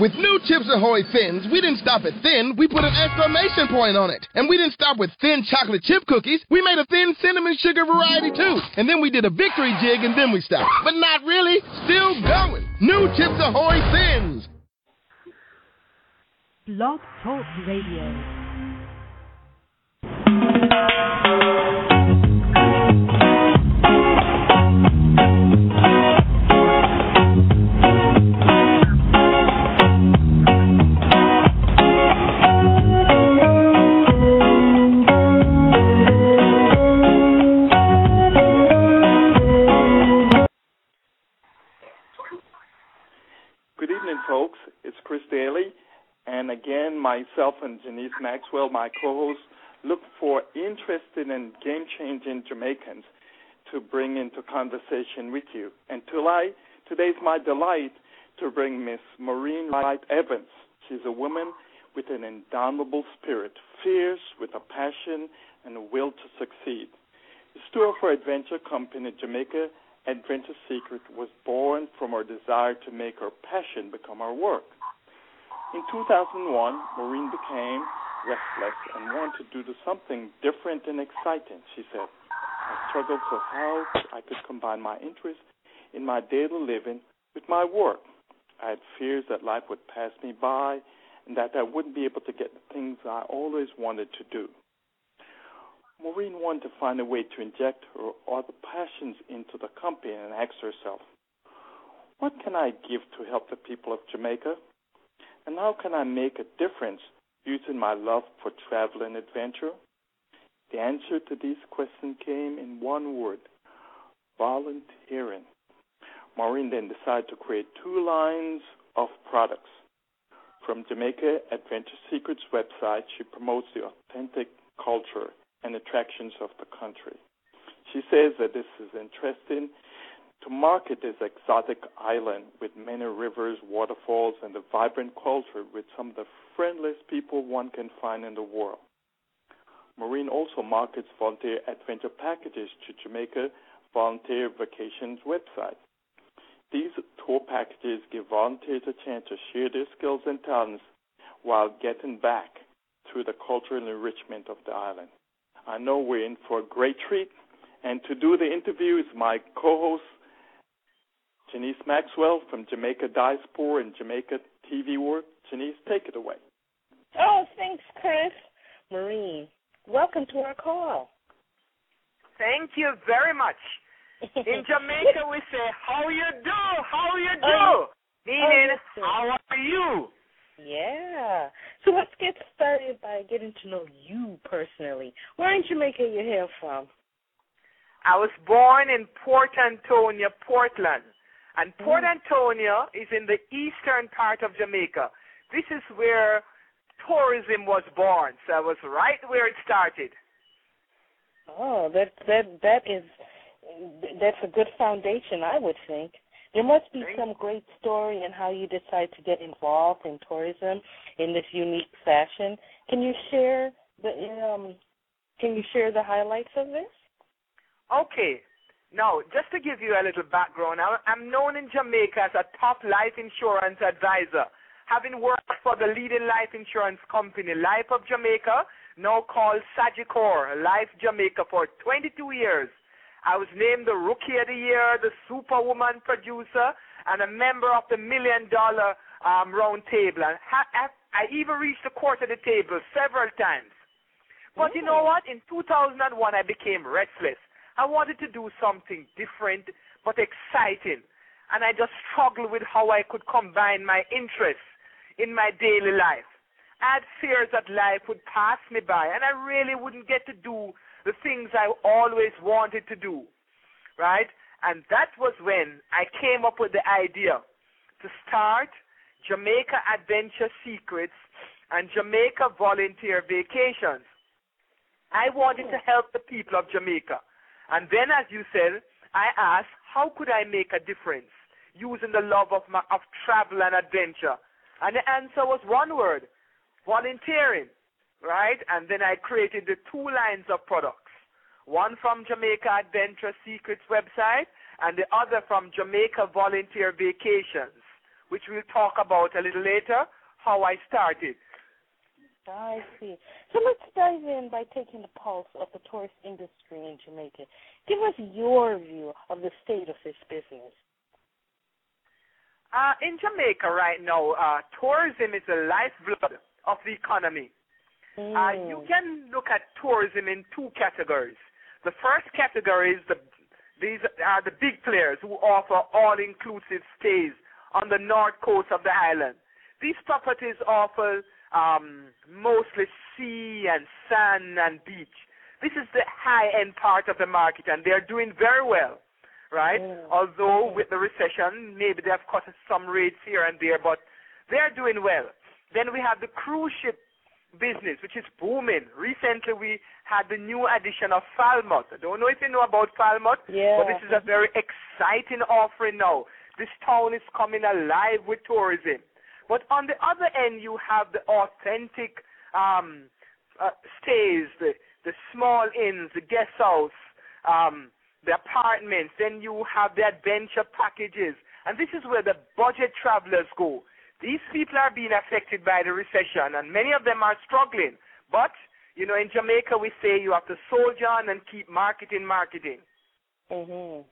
With new Chips Ahoy Thins, we didn't stop at thin, we put an exclamation point on it. And we didn't stop with thin chocolate chip cookies, we made a thin cinnamon sugar variety too. And then we did a victory jig and then we stopped. But not really, still going. New Chips Ahoy Thins. Blog Talk Radio. Daly. And again, myself and Janice Maxwell, my co host, look for interested and game changing Jamaicans to bring into conversation with you. And tonight, today's my delight to bring Miss Maureen Wright Evans. She's a woman with an indomitable spirit, fierce with a passion and a will to succeed. The store for adventure company Jamaica Adventure Secret was born from our desire to make her passion become our work. In 2001, Maureen became restless and wanted to do something different and exciting, she said. I struggled for how I could combine my interest in my daily living with my work. I had fears that life would pass me by and that I wouldn't be able to get the things I always wanted to do. Maureen wanted to find a way to inject her other passions into the company and asked herself, What can I give to help the people of Jamaica? And how can I make a difference using my love for travel and adventure? The answer to these questions came in one word volunteering. Maureen then decided to create two lines of products. From Jamaica Adventure Secrets website, she promotes the authentic culture and attractions of the country. She says that this is interesting to market this exotic island with many rivers, waterfalls, and a vibrant culture with some of the friendliest people one can find in the world. Maureen also markets volunteer adventure packages to Jamaica Volunteer Vacations website. These tour packages give volunteers a chance to share their skills and talents while getting back to the cultural enrichment of the island. I know we're in for a great treat, and to do the interview is my co-host Janice Maxwell from Jamaica Diaspora and Jamaica TV World. Janice, take it away. Oh, thanks, Chris. Maureen, welcome to our call. Thank you very much. In Jamaica, we say, "How you do? How you do?" Oh, Meaning, oh, "How are you?" Yeah. So let's get started by getting to know you personally. Where in Jamaica you hail from? I was born in Port Antonio, Portland, and Port Mm. Antonio is in the eastern part of Jamaica. This is where tourism was born. So I was right where it started. Oh, that that that is that's a good foundation, I would think. There must be some great story in how you decide to get involved in tourism in this unique fashion. Can you share the um can you share the highlights of this? Okay. Now, just to give you a little background, I'm known in Jamaica as a top life insurance advisor, having worked for the leading life insurance company, Life of Jamaica, now called Sagicor Life Jamaica, for 22 years. I was named the Rookie of the Year, the Superwoman Producer, and a member of the Million Dollar um, Round Table. And ha- I even reached the court of the table several times. But you know what? In 2001, I became restless. I wanted to do something different but exciting. And I just struggled with how I could combine my interests in my daily life. I had fears that life would pass me by and I really wouldn't get to do the things I always wanted to do. Right? And that was when I came up with the idea to start Jamaica Adventure Secrets and Jamaica Volunteer Vacations. I wanted to oh. help the people of Jamaica. And then, as you said, I asked, how could I make a difference using the love of, my, of travel and adventure? And the answer was one word volunteering, right? And then I created the two lines of products one from Jamaica Adventure Secrets website, and the other from Jamaica Volunteer Vacations which we'll talk about a little later, how I started. I see. So let's dive in by taking the pulse of the tourist industry in Jamaica. Give us your view of the state of this business. Uh, in Jamaica right now, uh, tourism is the lifeblood of the economy. Mm. Uh, you can look at tourism in two categories. The first category is the these are the big players who offer all-inclusive stays on the north coast of the island. These properties offer um, mostly sea and sand and beach. This is the high-end part of the market, and they're doing very well, right? Mm. Although with the recession, maybe they have cut some rates here and there, but they're doing well. Then we have the cruise ship business, which is booming. Recently, we had the new addition of Falmouth. I don't know if you know about Falmouth, Yeah. but this is a very exciting offering now. This town is coming alive with tourism. But on the other end, you have the authentic um, uh, stays, the, the small inns, the guest house, um, the apartments. Then you have the adventure packages. And this is where the budget travelers go. These people are being affected by the recession, and many of them are struggling. But, you know, in Jamaica, we say you have to soldier on and keep marketing, marketing. Mhm.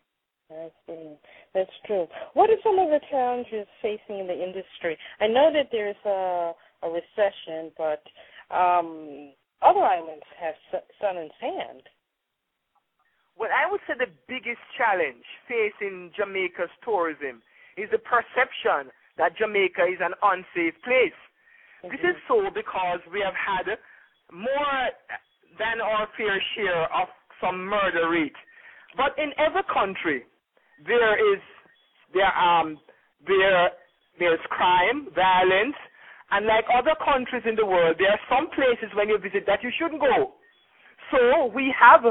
I see. That's true. What are some of the challenges facing in the industry? I know that there's a a recession, but um, other islands have sun and sand. Well, I would say the biggest challenge facing Jamaica's tourism is the perception that Jamaica is an unsafe place. This is so because we have had more than our fair share of some murder rate. But in every country, there is there um there there's crime, violence, and like other countries in the world, there are some places when you visit that you shouldn't go. So we have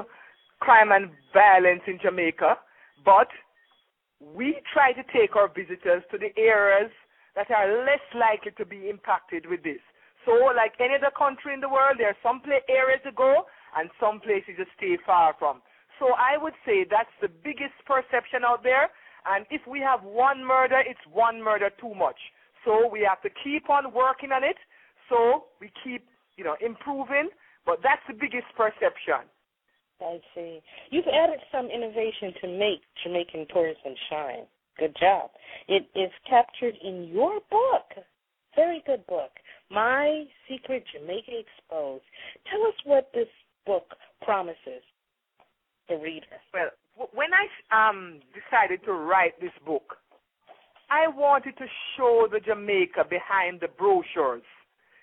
crime and violence in Jamaica, but we try to take our visitors to the areas that are less likely to be impacted with this. So, like any other country in the world, there are some pla- areas to go and some places to stay far from. So, I would say that's the biggest perception out there. And if we have one murder, it's one murder too much. So, we have to keep on working on it. So, we keep, you know, improving. But that's the biggest perception. I see. You've added some innovation to make Jamaican tourism shine. Good job. It is captured in your book. Very good book. My Secret Jamaica Exposed. Tell us what this book promises the reader. Well, when I um decided to write this book, I wanted to show the Jamaica behind the brochures.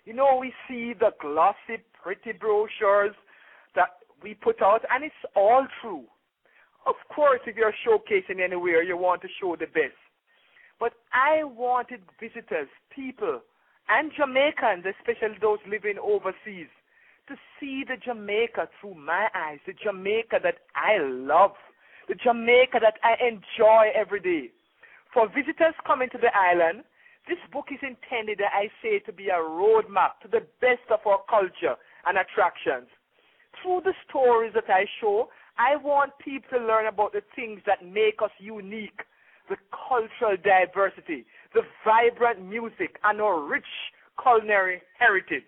You know, we see the glossy, pretty brochures that we put out, and it's all true. Of course, if you're showcasing anywhere, you want to show the best. But I wanted visitors, people, and Jamaicans, especially those living overseas, to see the Jamaica through my eyes, the Jamaica that I love, the Jamaica that I enjoy every day. For visitors coming to the island, this book is intended, I say, to be a roadmap to the best of our culture and attractions. Through the stories that I show, I want people to learn about the things that make us unique, the cultural diversity, the vibrant music, and our rich culinary heritage.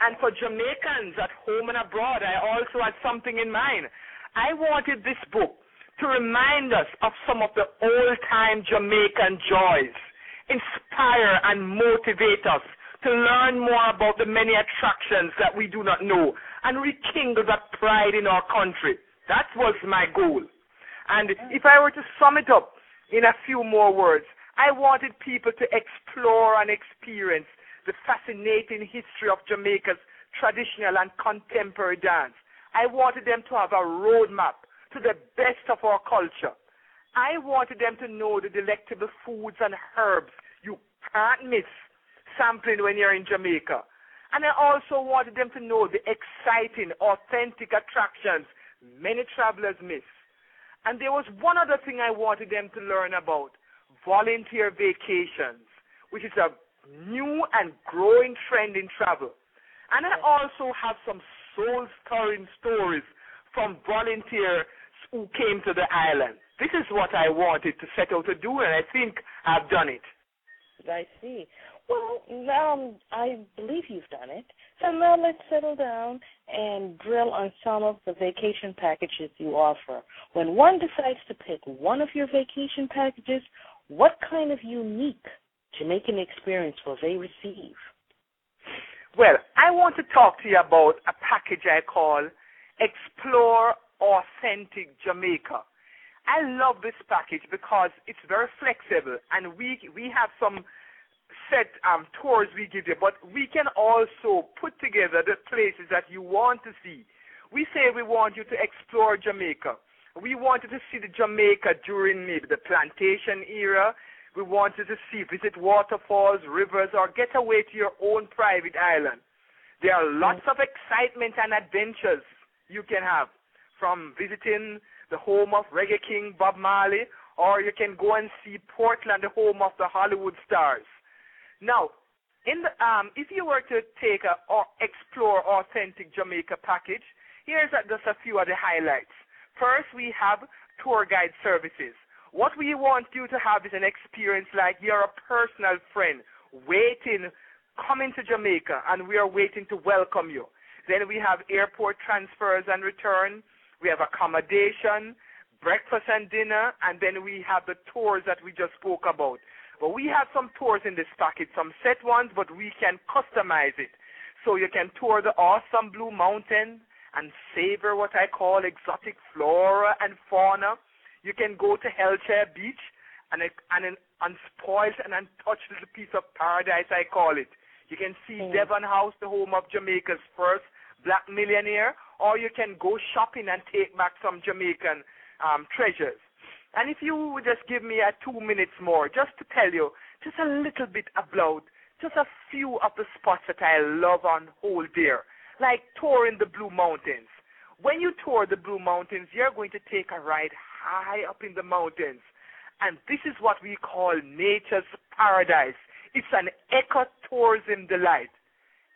And for Jamaicans at home and abroad, I also had something in mind. I wanted this book to remind us of some of the old time Jamaican joys, inspire and motivate us to learn more about the many attractions that we do not know, and rekindle that pride in our country. That was my goal. And if I were to sum it up in a few more words, I wanted people to explore and experience the fascinating history of Jamaica's traditional and contemporary dance. I wanted them to have a roadmap to the best of our culture. I wanted them to know the delectable foods and herbs you can't miss sampling when you're in Jamaica. And I also wanted them to know the exciting, authentic attractions many travelers miss. And there was one other thing I wanted them to learn about volunteer vacations, which is a new and growing trend in travel. And I also have some soul stirring stories from volunteers who came to the island. This is what I wanted to set out to do, and I think I've done it. I see. Well, um, I believe you've done it. So now let's settle down and drill on some of the vacation packages you offer. When one decides to pick one of your vacation packages, what kind of unique Jamaican experience will they receive? Well, I want to talk to you about a package I call Explore Authentic Jamaica. I love this package because it's very flexible and we we have some set um, tours we give you, but we can also put together the places that you want to see. We say we want you to explore Jamaica. We want you to see the Jamaica during maybe the plantation era. We want you to see, visit waterfalls, rivers, or get away to your own private island. There are lots of excitement and adventures you can have from visiting the home of reggae king Bob Marley, or you can go and see Portland, the home of the Hollywood stars. Now, in the, um, if you were to take a or explore authentic Jamaica package, here's just a few of the highlights. First, we have tour guide services. What we want you to have is an experience like you're a personal friend waiting, coming to Jamaica, and we are waiting to welcome you. Then we have airport transfers and return. We have accommodation, breakfast and dinner, and then we have the tours that we just spoke about. But we have some tours in this package, some set ones, but we can customize it. So you can tour the awesome Blue Mountain and savor what I call exotic flora and fauna. You can go to Hellshire Beach and, and an unspoiled and untouched little piece of paradise, I call it. You can see mm. Devon House, the home of Jamaica's first black millionaire, or you can go shopping and take back some Jamaican um, treasures. And if you would just give me a two minutes more, just to tell you just a little bit about just a few of the spots that I love on Whole Deer, like touring the Blue Mountains. When you tour the Blue Mountains, you're going to take a ride high up in the mountains. And this is what we call nature's paradise. It's an ecotourism delight.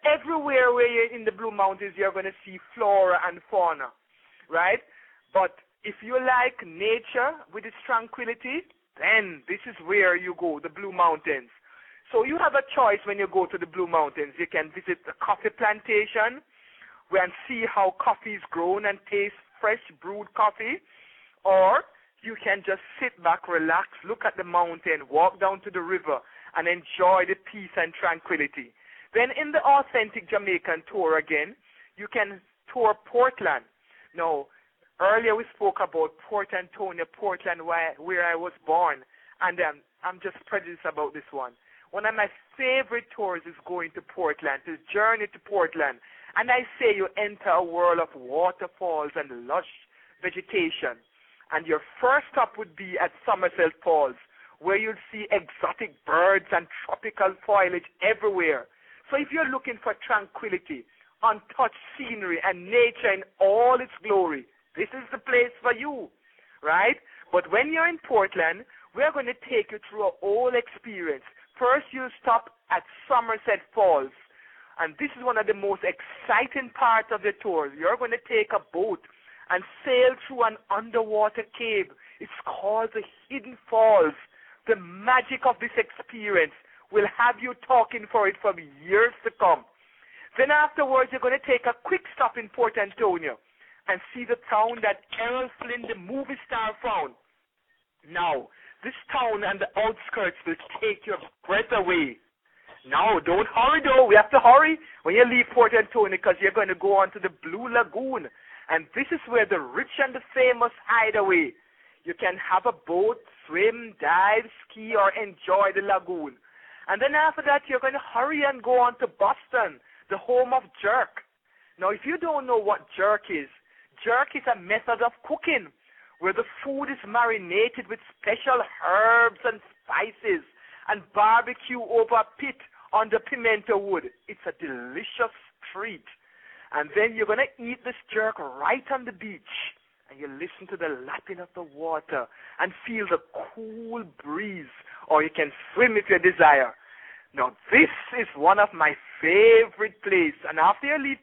Everywhere where you're in the Blue Mountains, you're going to see flora and fauna, right? But if you like nature with its tranquility, then this is where you go, the Blue Mountains. So you have a choice when you go to the Blue Mountains. You can visit the coffee plantation and see how coffee is grown and taste fresh brewed coffee. Or you can just sit back, relax, look at the mountain, walk down to the river, and enjoy the peace and tranquility. Then in the authentic Jamaican tour again, you can tour Portland. Now, Earlier we spoke about Port Antonio, Portland, where, I was born, and um, I'm just prejudiced about this one. One of my favorite tours is going to Portland, to journey to Portland. And I say you enter a world of waterfalls and lush vegetation. And your first stop would be at Somerset Falls, where you'll see exotic birds and tropical foliage everywhere. So if you're looking for tranquility, untouched scenery, and nature in all its glory, this is the place for you, right? But when you're in Portland, we're going to take you through a whole experience. First, you'll stop at Somerset Falls. And this is one of the most exciting parts of the tour. You're going to take a boat and sail through an underwater cave. It's called the Hidden Falls. The magic of this experience will have you talking for it for years to come. Then afterwards, you're going to take a quick stop in Port Antonio and see the town that Errol Flynn, the movie star, found. Now, this town and the outskirts will take your breath away. Now, don't hurry though. We have to hurry when you leave Port Antonio because you're going to go on to the Blue Lagoon. And this is where the rich and the famous hide away. You can have a boat, swim, dive, ski, or enjoy the lagoon. And then after that, you're going to hurry and go on to Boston, the home of jerk. Now, if you don't know what jerk is, jerk is a method of cooking where the food is marinated with special herbs and spices and barbecue over a pit under pimento wood. It's a delicious treat. And then you're going to eat this jerk right on the beach. And you listen to the lapping of the water and feel the cool breeze. Or you can swim if you desire. Now, this is one of my favorite places. And after you leave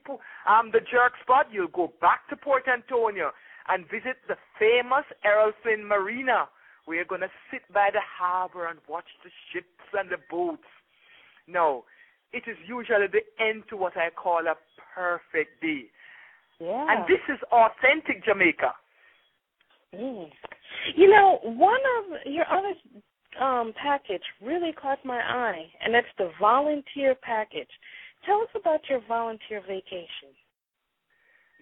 um, the jerk spot, you'll go back to Port Antonio and visit the famous Errol Flynn Marina, we're going to sit by the harbor and watch the ships and the boats. No, it is usually the end to what I call a perfect day. Yeah. And this is authentic Jamaica. Mm. You know, one of your other um, package really caught my eye, and that's the volunteer package. Tell us about your volunteer vacation.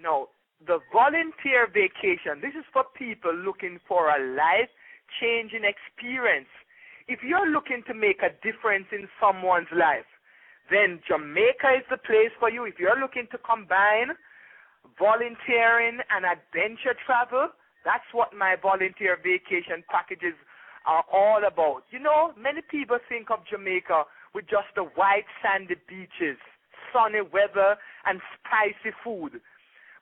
No, the volunteer vacation, this is for people looking for a life changing experience. If you're looking to make a difference in someone's life, then Jamaica is the place for you. If you're looking to combine volunteering and adventure travel, that's what my volunteer vacation packages are all about. You know, many people think of Jamaica with just the white sandy beaches, sunny weather, and spicy food.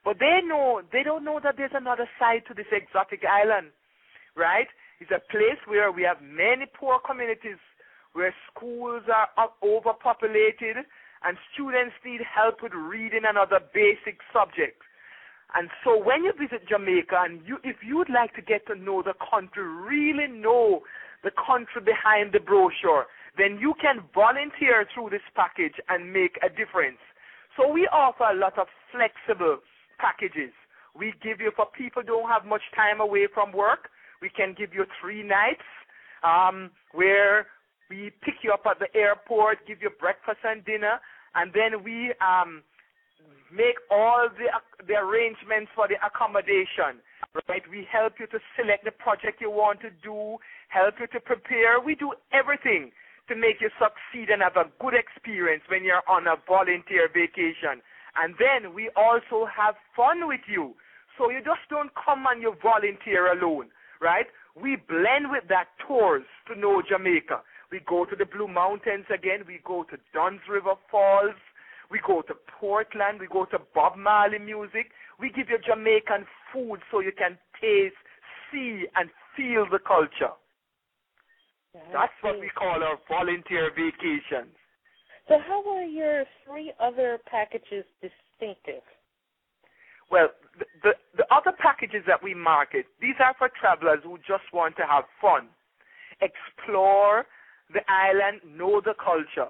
But they know they don't know that there's another side to this exotic island, right? It's a place where we have many poor communities, where schools are overpopulated, and students need help with reading and other basic subjects. And so when you visit Jamaica, and you, if you would like to get to know the country, really know the country behind the brochure, then you can volunteer through this package and make a difference. So we offer a lot of flexible packages. We give you for people don't have much time away from work. We can give you three nights um, where we pick you up at the airport, give you breakfast and dinner, and then we um, make all the the arrangements for the accommodation. Right? We help you to select the project you want to do, help you to prepare. We do everything to make you succeed and have a good experience when you're on a volunteer vacation. And then we also have fun with you. So you just don't come and you volunteer alone, right? We blend with that tours to know Jamaica. We go to the Blue Mountains again. We go to Dunn's River Falls. We go to Portland. We go to Bob Marley music. We give you Jamaican food so you can taste, see, and feel the culture. That's what we call our volunteer vacations. So, how are your three other packages distinctive? Well, the, the, the other packages that we market, these are for travelers who just want to have fun, explore the island, know the culture.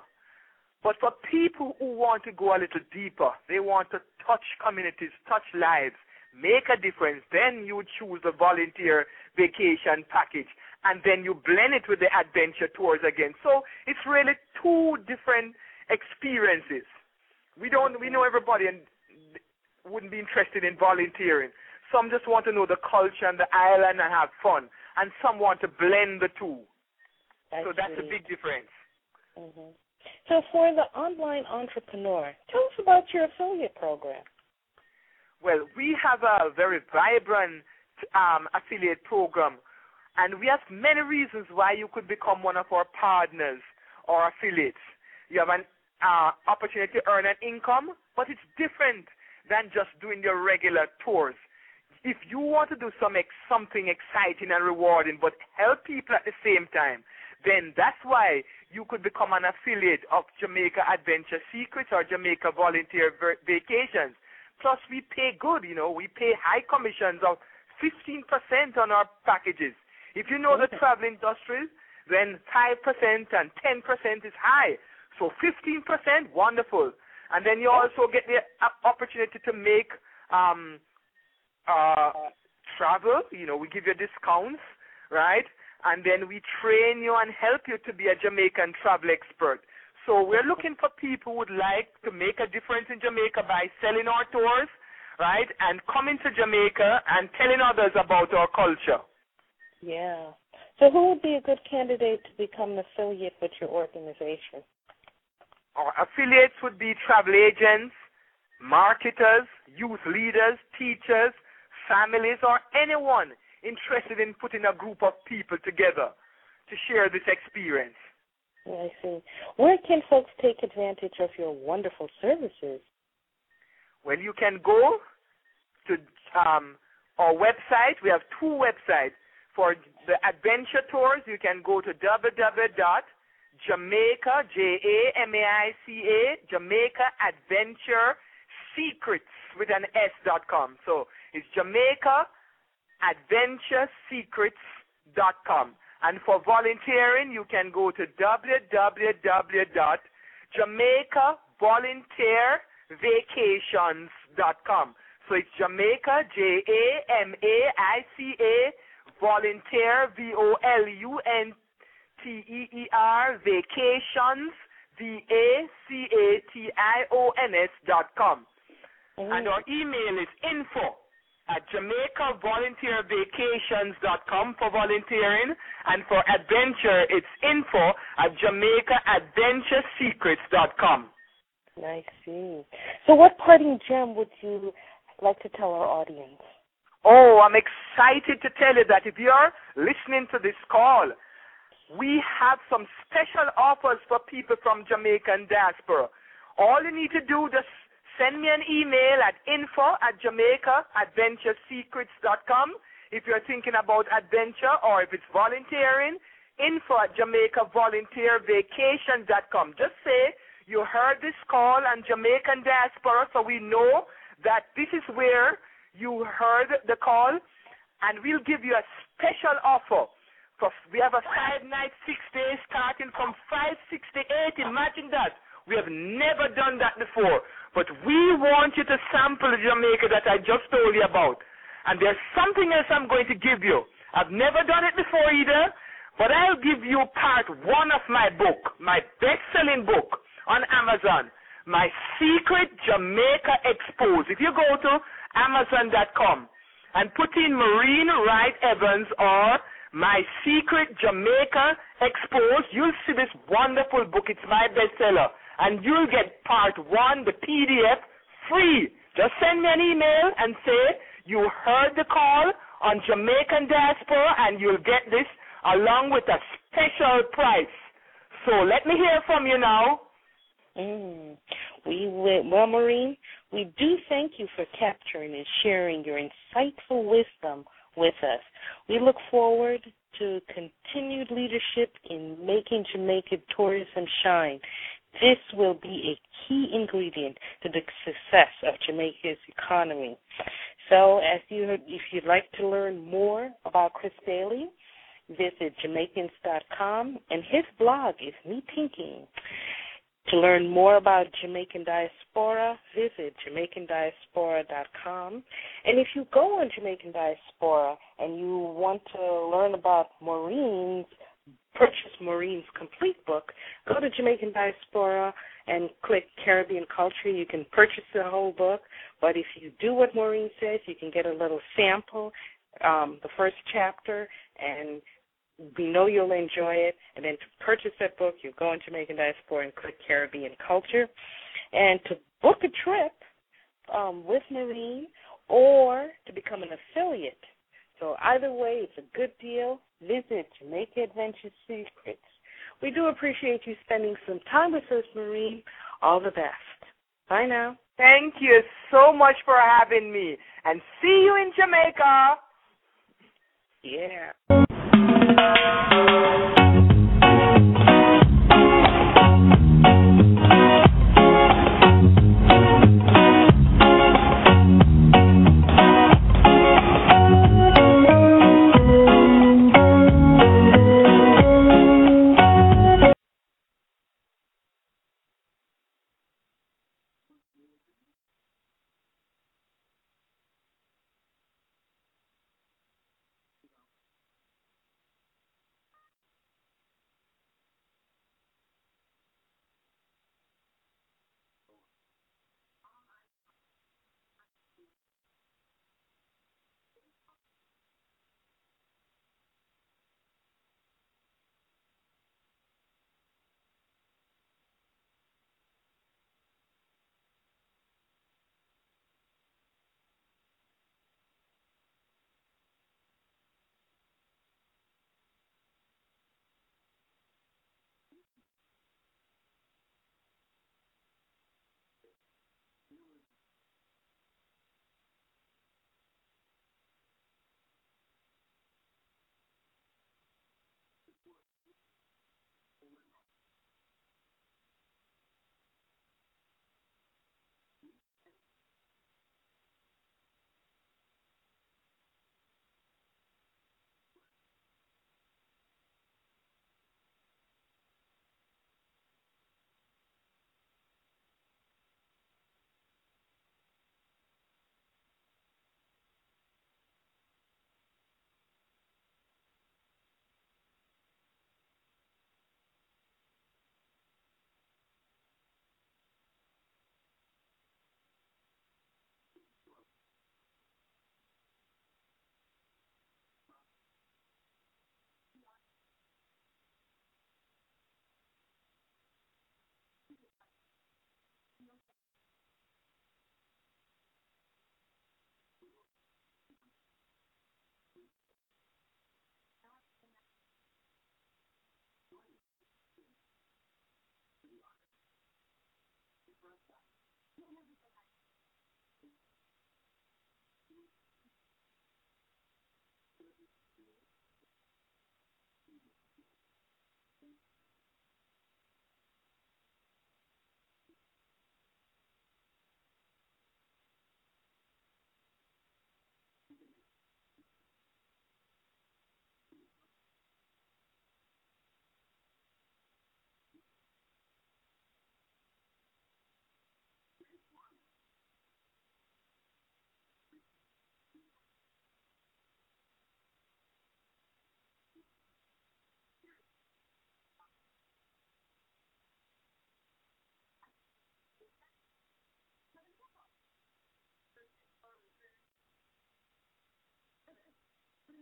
But for people who want to go a little deeper, they want to touch communities, touch lives, make a difference, then you choose the volunteer vacation package. And then you blend it with the adventure tours again. So it's really two different experiences. We don't we know everybody and wouldn't be interested in volunteering. Some just want to know the culture and the island and have fun. And some want to blend the two. So that's a big difference. hmm So, for the online entrepreneur, tell us about your affiliate program. Well, we have a very vibrant um, affiliate program, and we have many reasons why you could become one of our partners or affiliates. You have an uh, opportunity to earn an income, but it's different than just doing your regular tours. If you want to do some ex- something exciting and rewarding, but help people at the same time, then that's why you could become an affiliate of Jamaica Adventure Secrets or Jamaica Volunteer Vacations. Plus, we pay good, you know, we pay high commissions of 15% on our packages. If you know the travel industry, then 5% and 10% is high. So 15%, wonderful. And then you also get the opportunity to make um, uh, travel. You know, we give you discounts, right? And then we train you and help you to be a Jamaican travel expert. So we're looking for people who would like to make a difference in Jamaica by selling our tours, right? And coming to Jamaica and telling others about our culture. Yeah. So, who would be a good candidate to become an affiliate with your organization? Our affiliates would be travel agents, marketers, youth leaders, teachers, families, or anyone interested in putting a group of people together to share this experience. I see. Where can folks take advantage of your wonderful services? Well, you can go to um, our website. We have two websites. For the adventure tours, you can go to www.jamaica, J-A-M-A-I-C-A, Jamaica Adventure Secrets with an S dot com. So it's Jamaica Adventure Secrets www.jamaicavols.com. And for volunteering, you can go to www.jamaicavolunteervacations.com. So it's Jamaica, J A M A I C A, volunteer, V O L U N T E E R, vacations, V A C A T I O N S dot com. Mm-hmm. And our email is info at JamaicaVolunteerVacations.com for volunteering, and for adventure, it's info at JamaicaAdventureSecrets.com. I see. So, what parting gem would you like to tell our audience? Oh, I'm excited to tell you that if you're listening to this call, we have some special offers for people from Jamaica and diaspora. All you need to do just send me an email at info at jamaicaadventuresecrets.com if you're thinking about adventure or if it's volunteering, info at jamaicavolunteervacation.com. Just say you heard this call on Jamaican diaspora so we know that this is where you heard the call and we'll give you a special offer. For, we have a five night, six days starting from 568. Imagine that. We have never done that before. But we want you to sample the Jamaica that I just told you about. And there's something else I'm going to give you. I've never done it before either, but I'll give you part one of my book, my best selling book on Amazon, My Secret Jamaica Expose. If you go to Amazon.com and put in Maureen Wright Evans or My Secret Jamaica Expose, you'll see this wonderful book. It's my bestseller and you'll get part one, the PDF, free. Just send me an email and say you heard the call on Jamaican Diaspora, and you'll get this along with a special price. So let me hear from you now. Mm. We well, Maureen, we do thank you for capturing and sharing your insightful wisdom with us. We look forward to continued leadership in making Jamaica tourism shine. This will be a key ingredient to the success of Jamaica's economy. So, as you, if you'd like to learn more about Chris Daly, visit Jamaicans.com, and his blog is Me Thinking. To learn more about Jamaican diaspora, visit JamaicanDiaspora.com. And if you go on Jamaican Diaspora and you want to learn about Maureen's purchase Maureen's complete book, go to Jamaican Diaspora and click Caribbean Culture. You can purchase the whole book, but if you do what Maureen says, you can get a little sample, um, the first chapter, and we know you'll enjoy it. And then to purchase that book, you go on Jamaican Diaspora and click Caribbean Culture. And to book a trip um, with Maureen or to become an affiliate. So either way, it's a good deal visit Jamaica Adventure Secrets. We do appreciate you spending some time with us, Marie. All the best. Bye now. Thank you so much for having me. And see you in Jamaica. Yeah.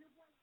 you're playing.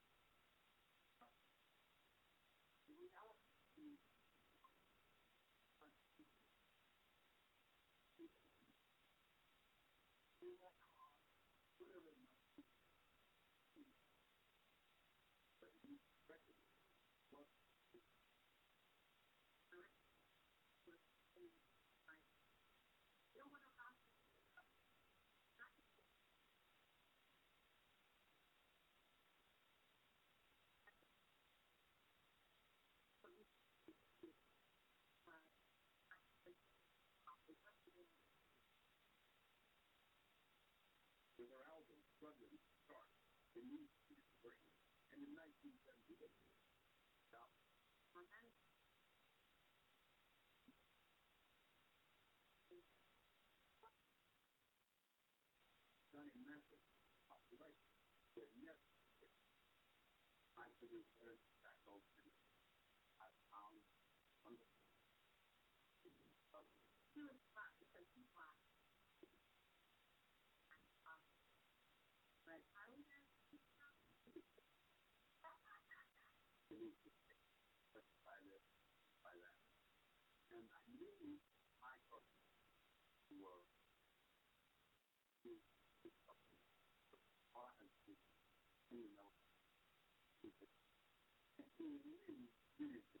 the new student rate in the 1978 now, for men, Johnny Memphis population, they're I produce earth that goes to I found wonderful. religious by this, by that. And I knew my customers were you know, and he really did it.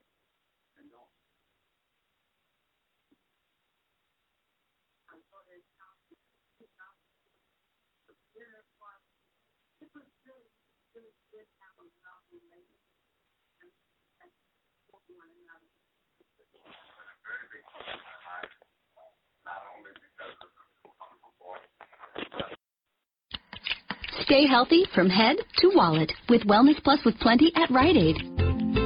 Stay healthy from head to wallet with Wellness Plus with Plenti at Rite Aid.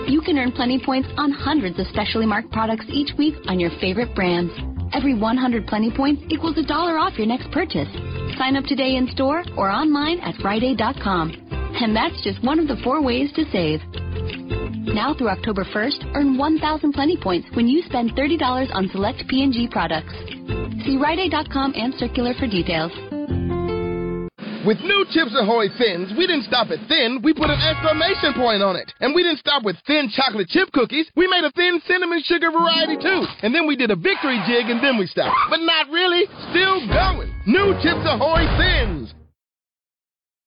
You can earn Plenti points on hundreds of specially marked products each week on your favorite brands. Every 100 Plenti points equals a dollar off your next purchase. Sign up today in store or online at RiteAid.com. And that's just one of the four ways to save. Now through October 1st, earn 1,000 Plenti points when you spend $30 on select P&G products. See RiteAid.com and Circular for details. With new Chips Ahoy Thins, we didn't stop at thin, we put an exclamation point on it. And we didn't stop with thin chocolate chip cookies, we made a thin cinnamon sugar variety too. And then we did a victory jig and then we stopped. But not really, still going. New Chips Ahoy Thins.